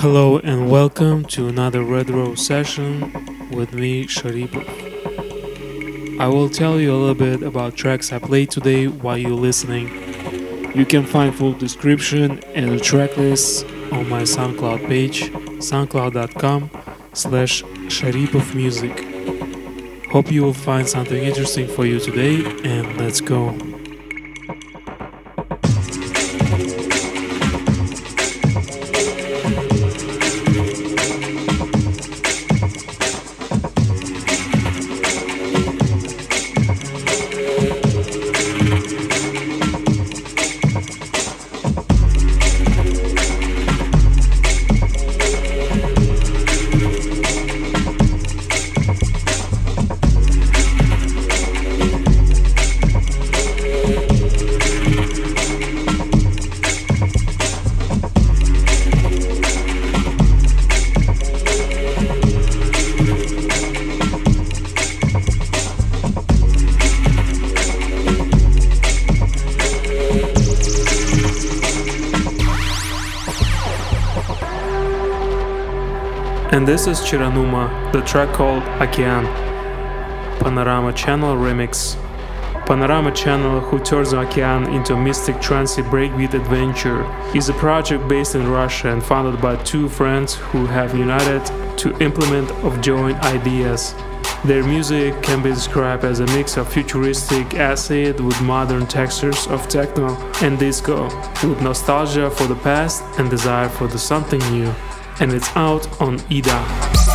Hello and welcome to another Red Rose session with me, Sharipov. I will tell you a little bit about tracks I played today while you're listening. You can find full description and the track list on my SoundCloud page, soundcloud.com slash Sharipov Music. Hope you will find something interesting for you today and let's go. This is Chiranuma, the track called Okean. Panorama Channel Remix. Panorama Channel, who turns Okean into a mystic trancy breakbeat adventure, is a project based in Russia and founded by two friends who have united to implement of joint ideas. Their music can be described as a mix of futuristic acid with modern textures of techno and disco, with nostalgia for the past and desire for the something new and it's out on Ida.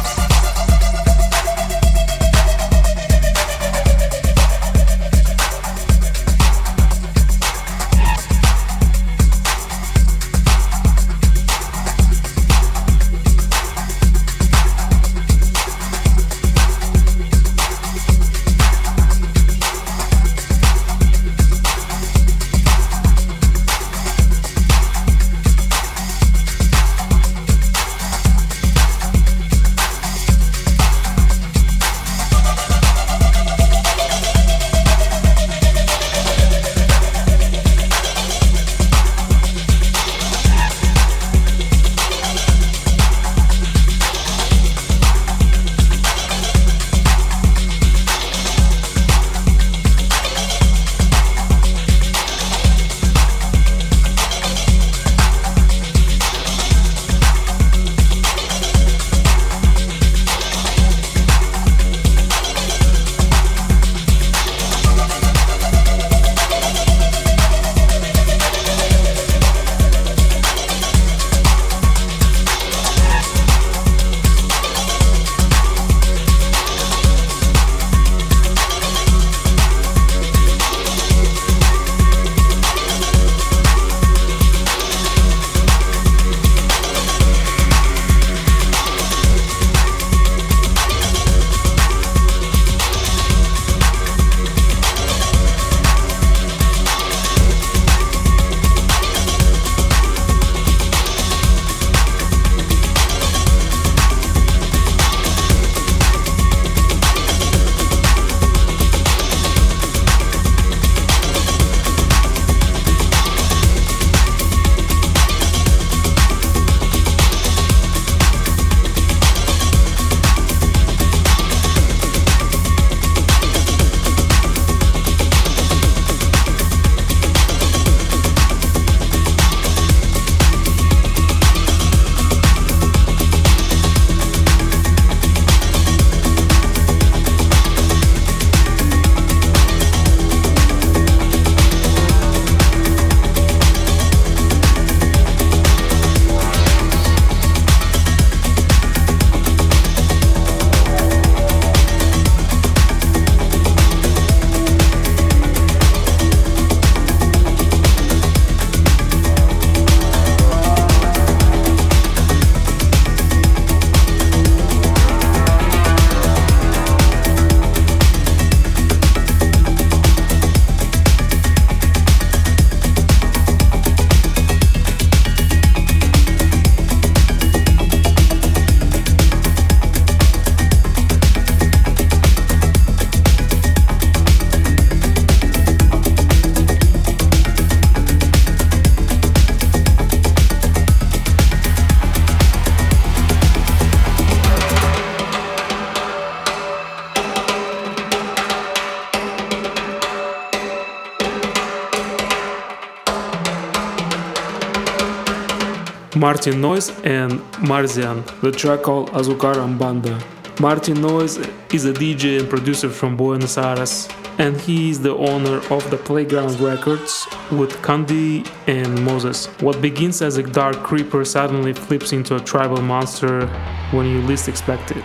Martin Noise and Marzian, the track called Azucaram Banda. Martin Noise is a DJ and producer from Buenos Aires, and he is the owner of the Playground Records with Kandi and Moses. What begins as a dark creeper suddenly flips into a tribal monster when you least expect it.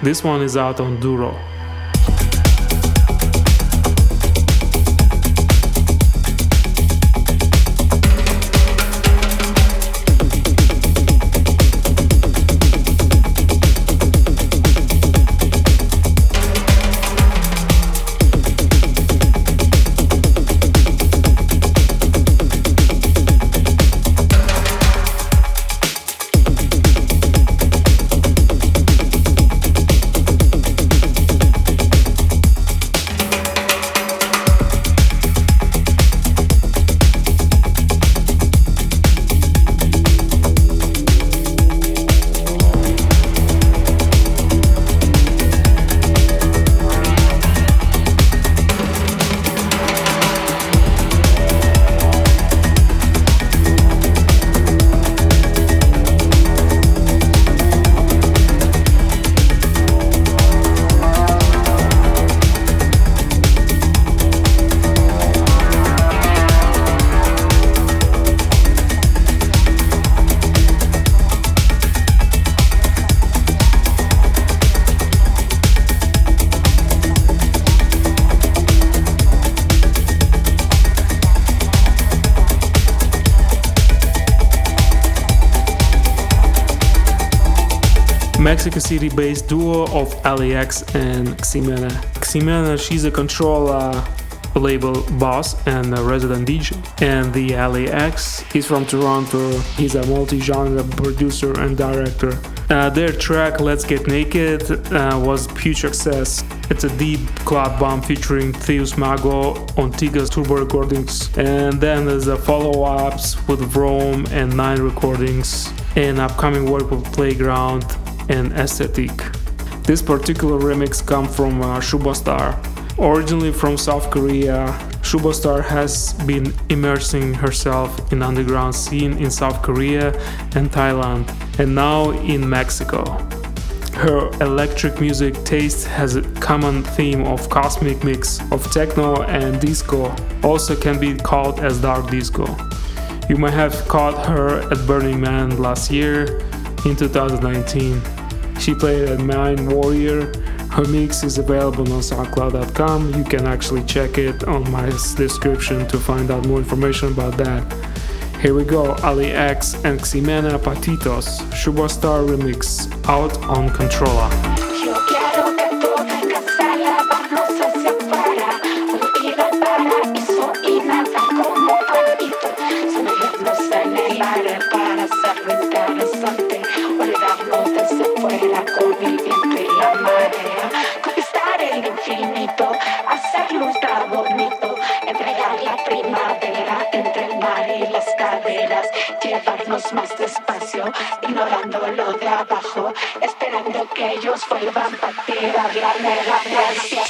This one is out on Duro. Mexico City based duo of LAX and Ximena. Ximena, she's a control uh, label boss and a resident DJ. And the LAX, he's from Toronto, he's a multi genre producer and director. Uh, their track Let's Get Naked uh, was huge success. It's a deep club bomb featuring Theus Mago on Tiga's Turbo Recordings. And then there's a follow ups with Rome and Nine Recordings and upcoming work with Playground and aesthetic. This particular remix comes from uh, Shubastar. Originally from South Korea, Shubastar has been immersing herself in underground scene in South Korea and Thailand, and now in Mexico. Her electric music taste has a common theme of cosmic mix of techno and disco, also can be called as dark disco. You might have caught her at Burning Man last year in 2019. She played at Mayan Warrior. Her mix is available on SoundCloud.com. You can actually check it on my description to find out more information about that. Here we go, Ali X and Ximena Patitos, Shubastar remix, out on Controller. that man up there.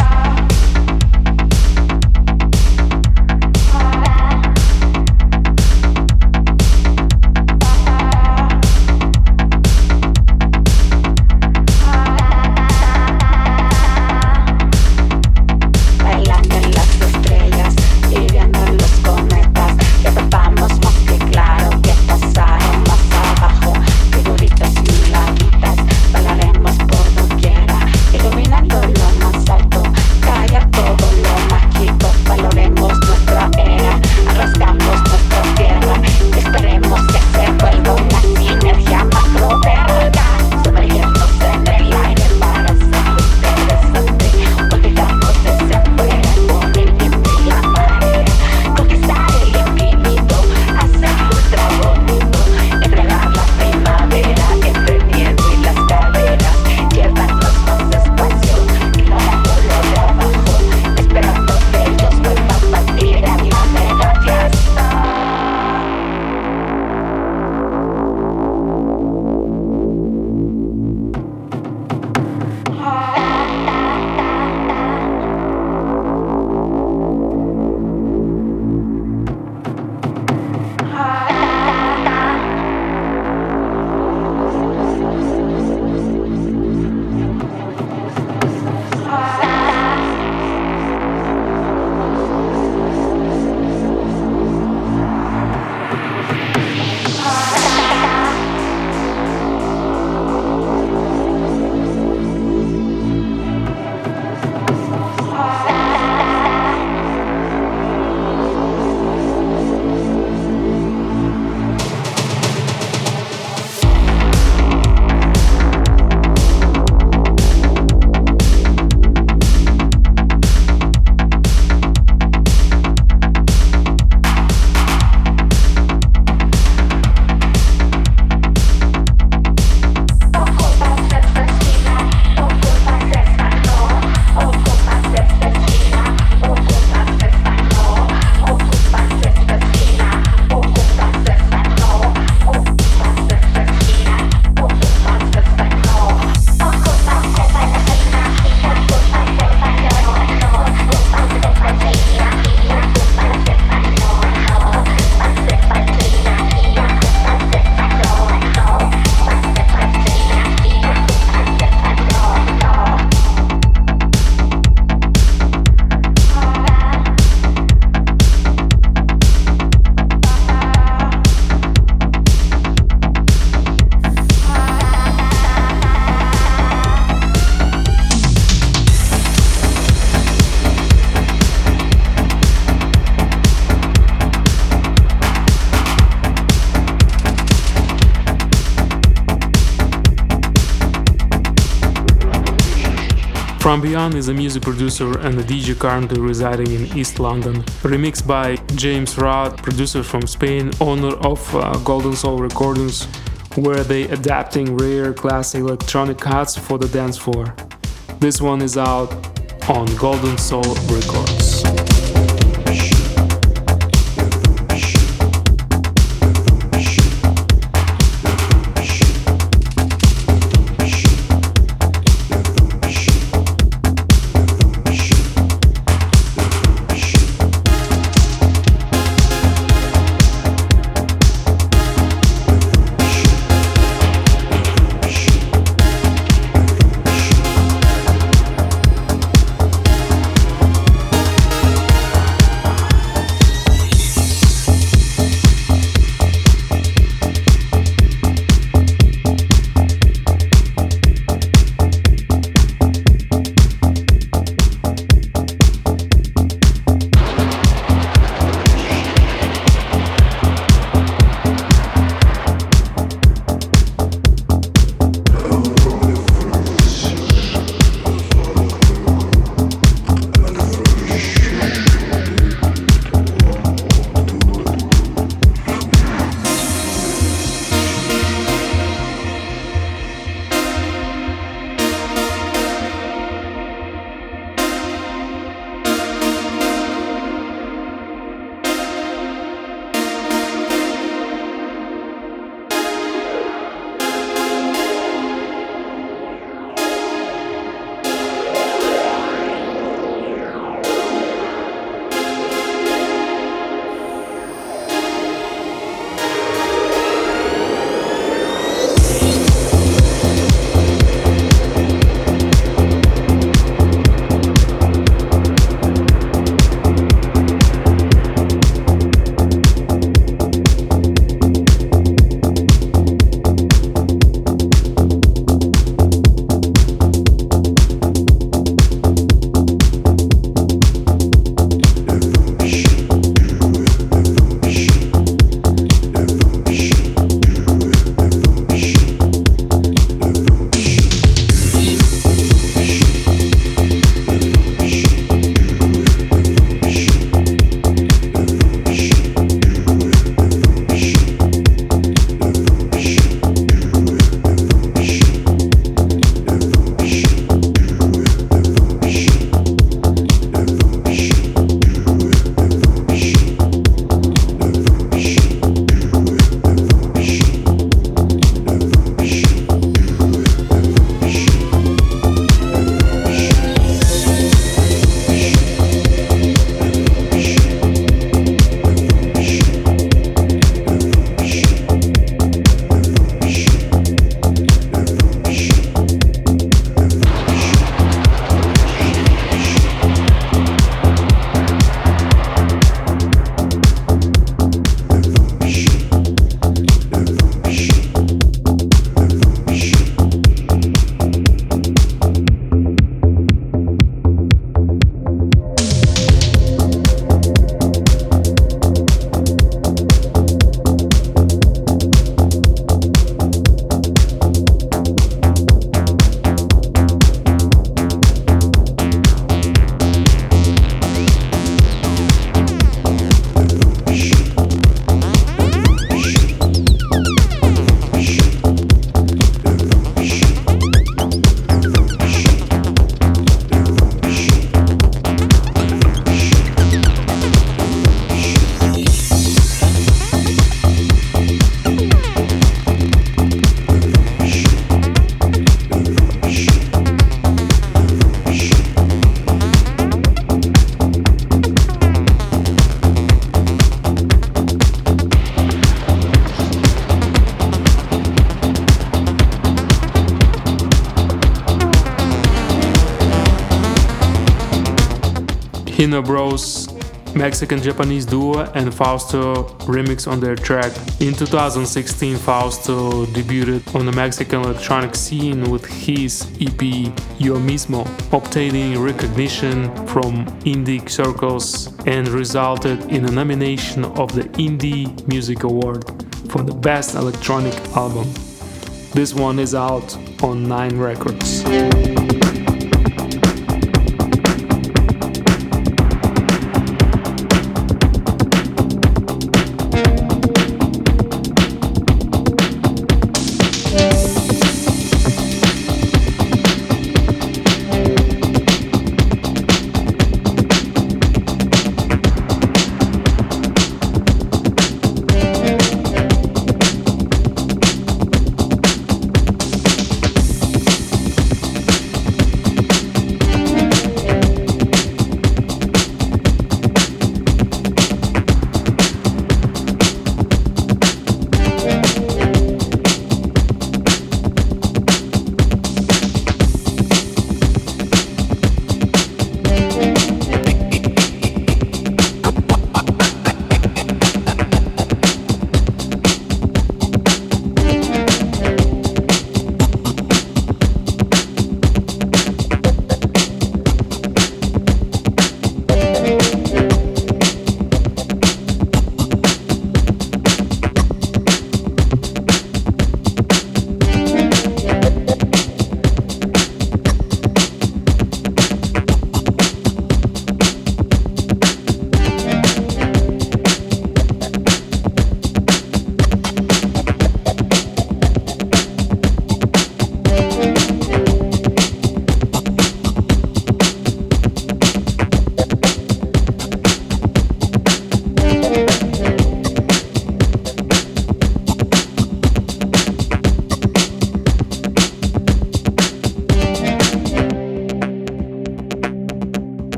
From Beyond is a music producer and a DJ currently residing in East London. Remixed by James Rod, producer from Spain, owner of uh, Golden Soul Recordings, where they adapting rare classic electronic cuts for the dance floor. This one is out on Golden Soul Records. Hino Bros, Mexican Japanese duo, and Fausto remix on their track. In 2016, Fausto debuted on the Mexican electronic scene with his EP Yo Mismo, obtaining recognition from indie circles and resulted in a nomination of the Indie Music Award for the Best Electronic Album. This one is out on Nine Records.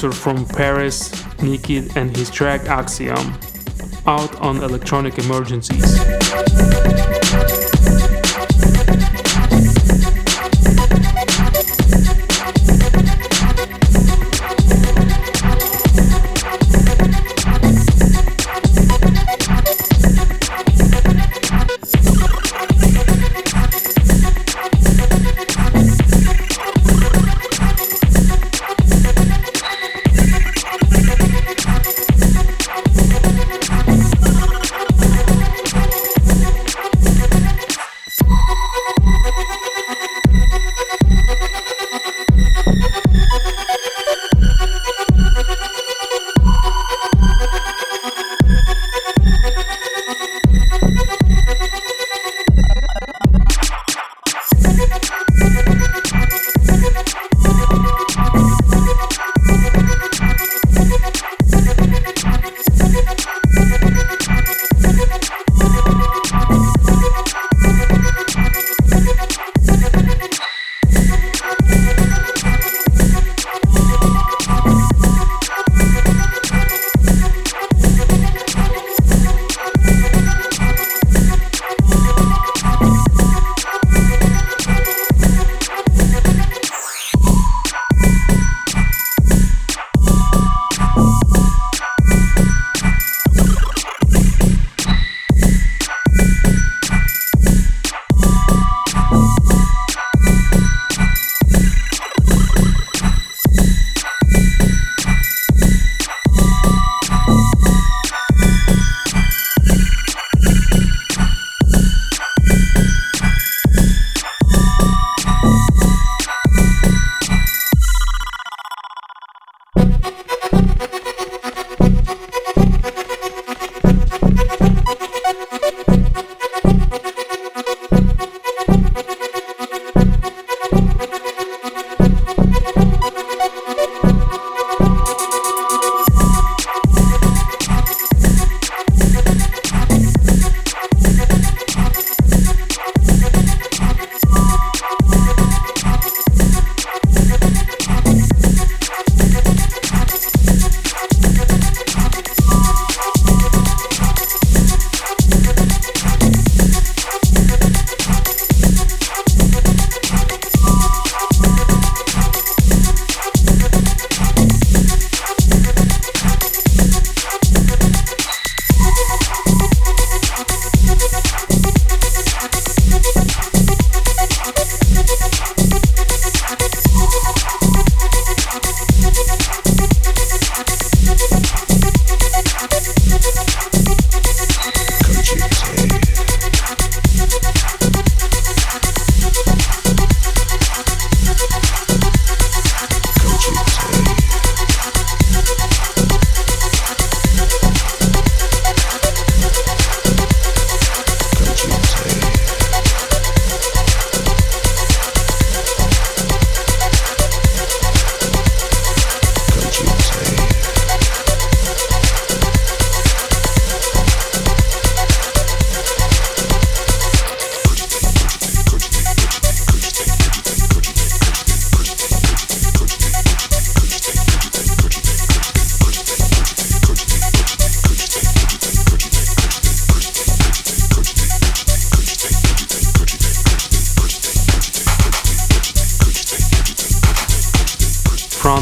Producer from Paris, Nikit, and his track Axiom, out on Electronic Emergencies.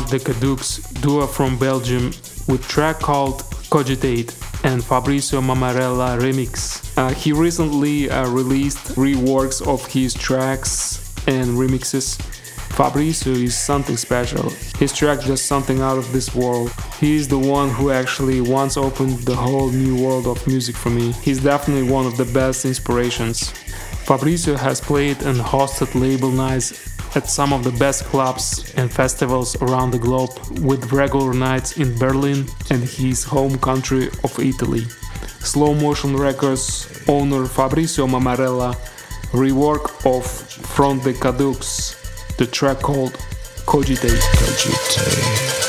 The Cadix duo from Belgium with track called Cogitate and Fabrizio Mammarella remix. Uh, he recently uh, released reworks of his tracks and remixes. Fabrizio is something special. His track just something out of this world. He is the one who actually once opened the whole new world of music for me. He's definitely one of the best inspirations. Fabrizio has played and hosted label nights at some of the best clubs and festivals around the globe, with regular nights in Berlin and his home country of Italy. Slow Motion Records owner Fabrizio Mammarella rework of Front de Cadix, the track called Cogitate. Cogitate.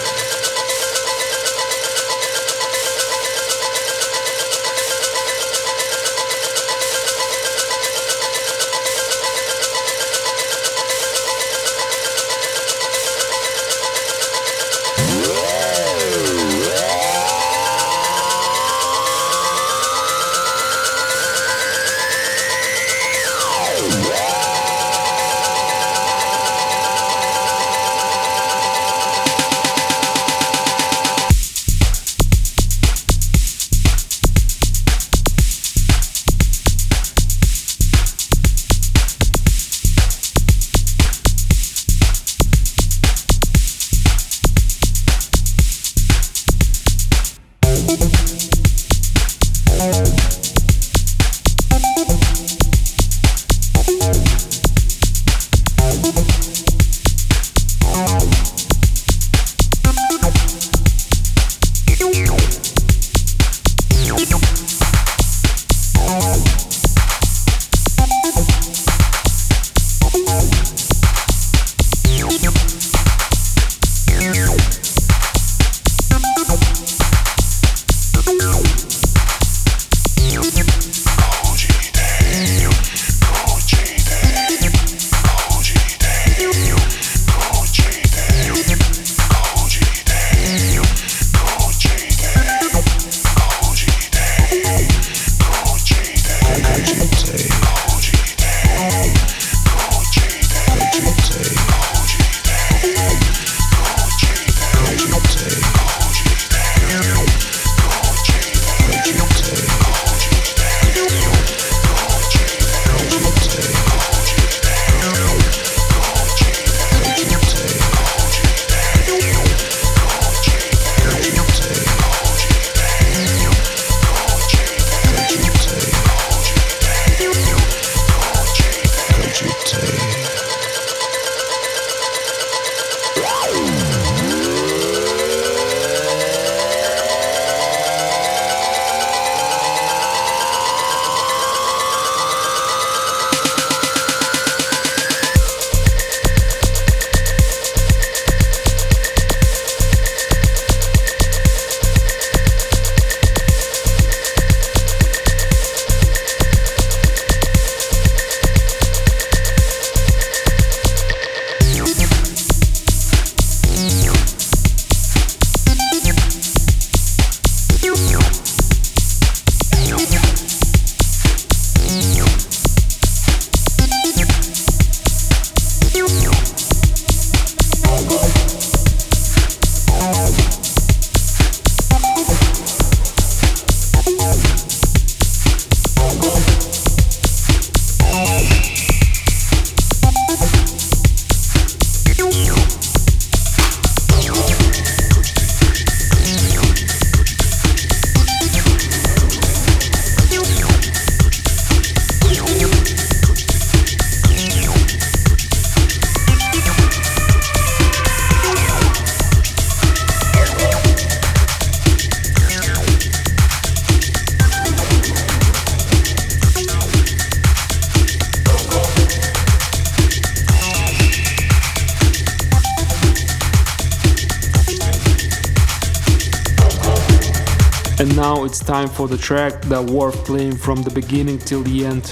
Time for the track that worth playing from the beginning till the end.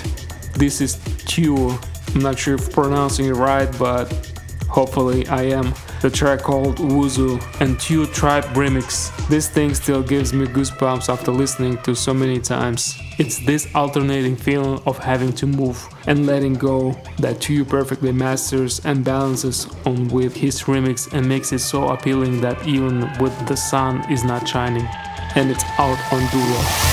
This is Tue. I'm not sure if pronouncing it right, but hopefully I am. The track called Wuzu and Tue Tribe Remix. This thing still gives me goosebumps after listening to so many times. It's this alternating feeling of having to move and letting go that Tue perfectly masters and balances on with his remix and makes it so appealing that even with the sun is not shining and it's out on Duro.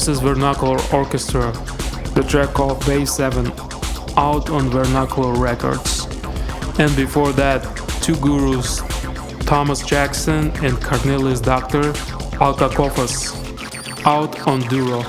This is Vernacular Orchestra, the track called Bay 7, out on Vernacular Records. And before that, two gurus, Thomas Jackson and Cornelius Doctor, Alcacofas, out on Duro.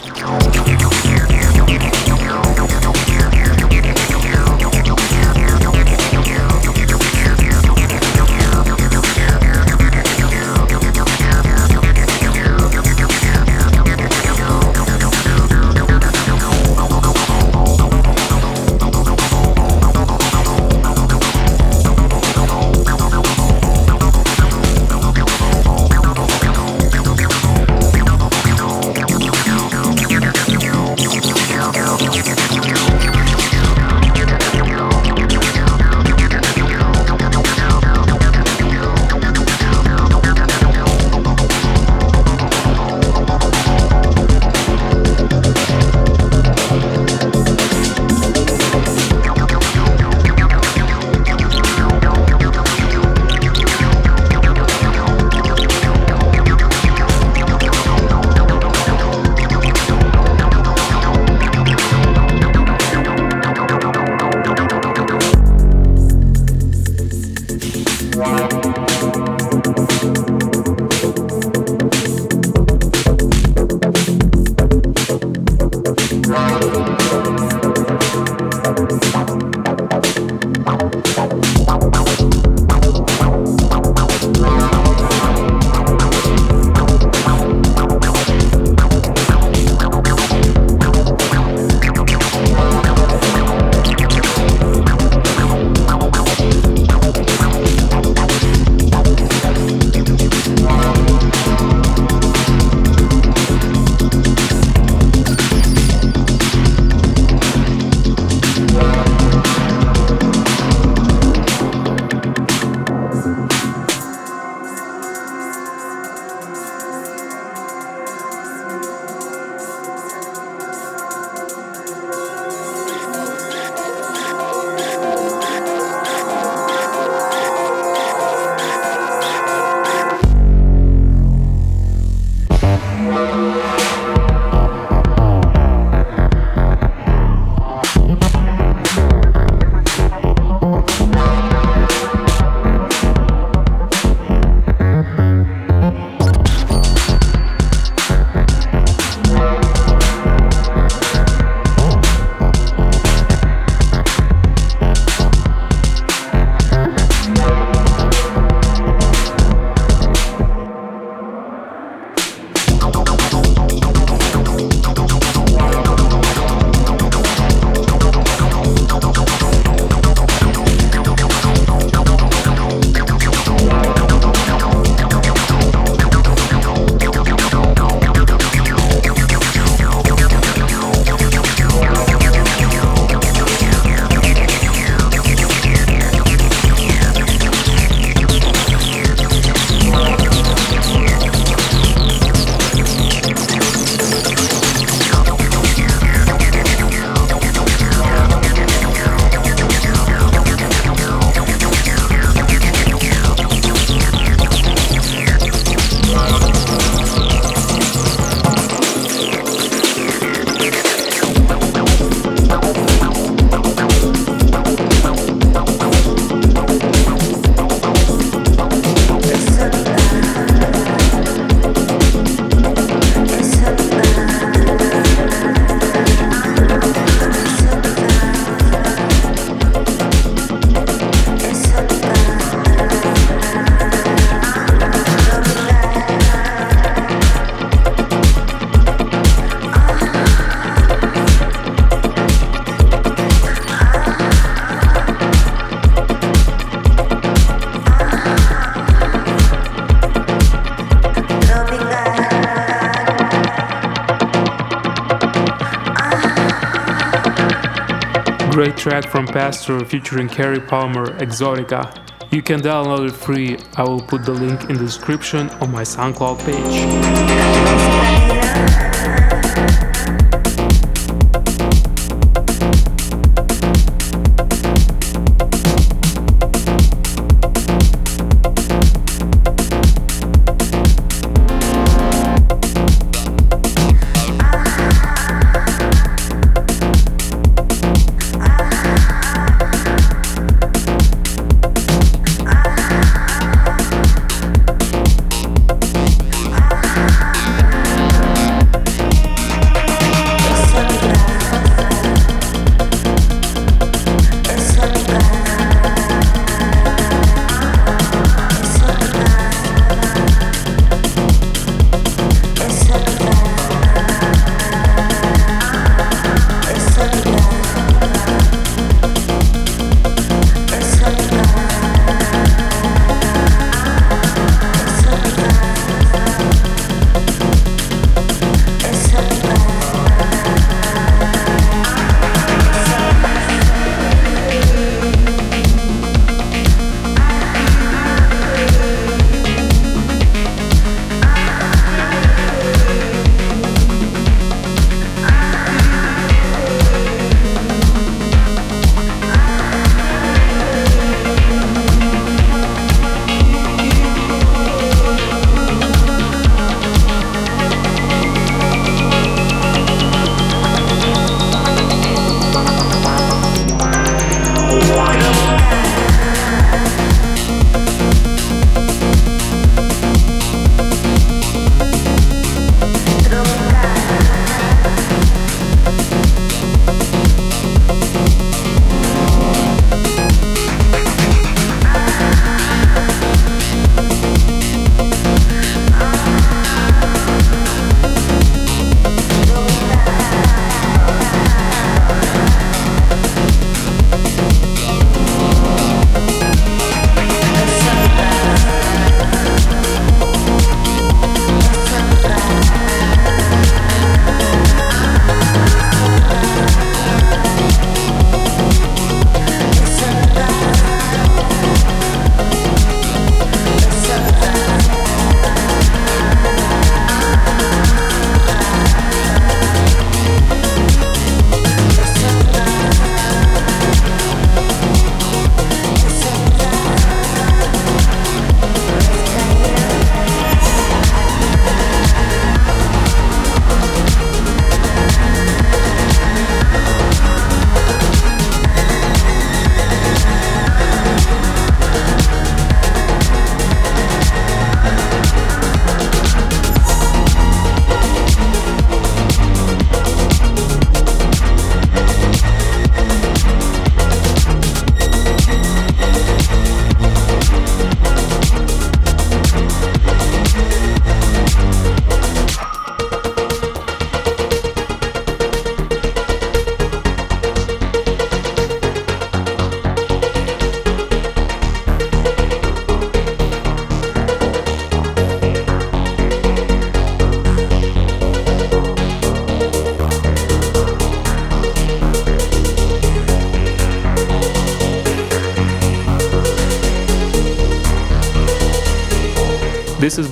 Great track from Pastor featuring Carrie Palmer, Exotica. You can download it free. I will put the link in the description on my SoundCloud page.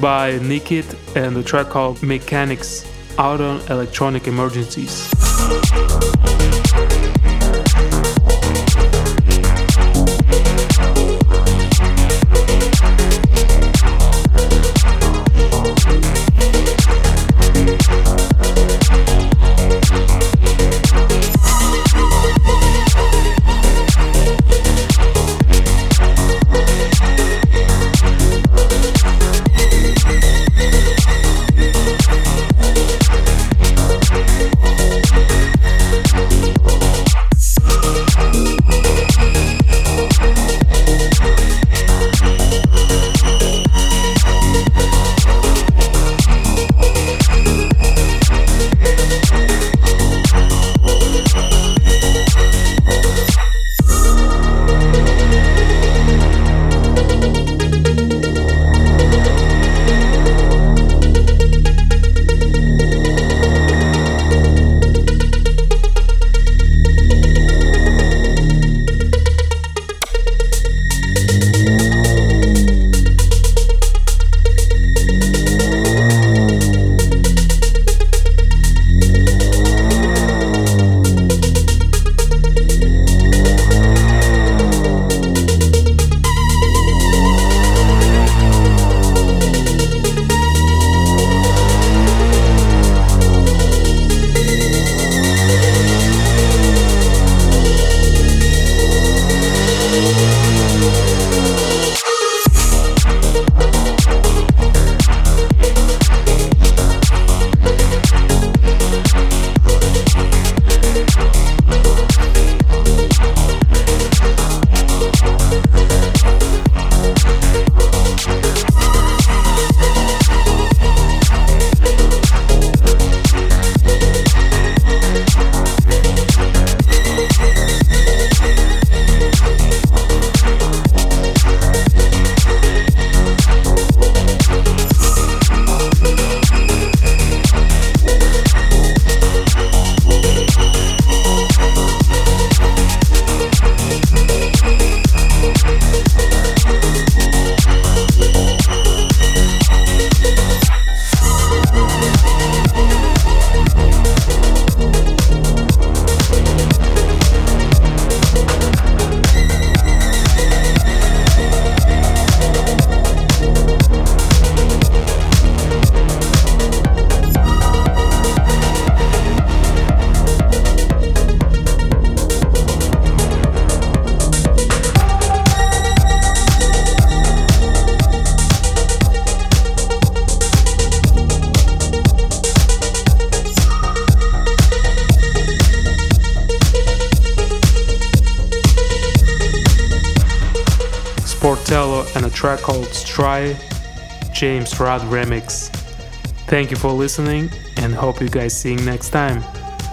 By Nikit and the track called Mechanics out on Electronic Emergencies. Remix. Thank you for listening and hope you guys seeing next time.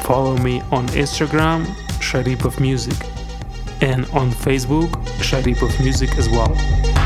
Follow me on Instagram, Sharipov Music, and on Facebook, Sharipov Music as well.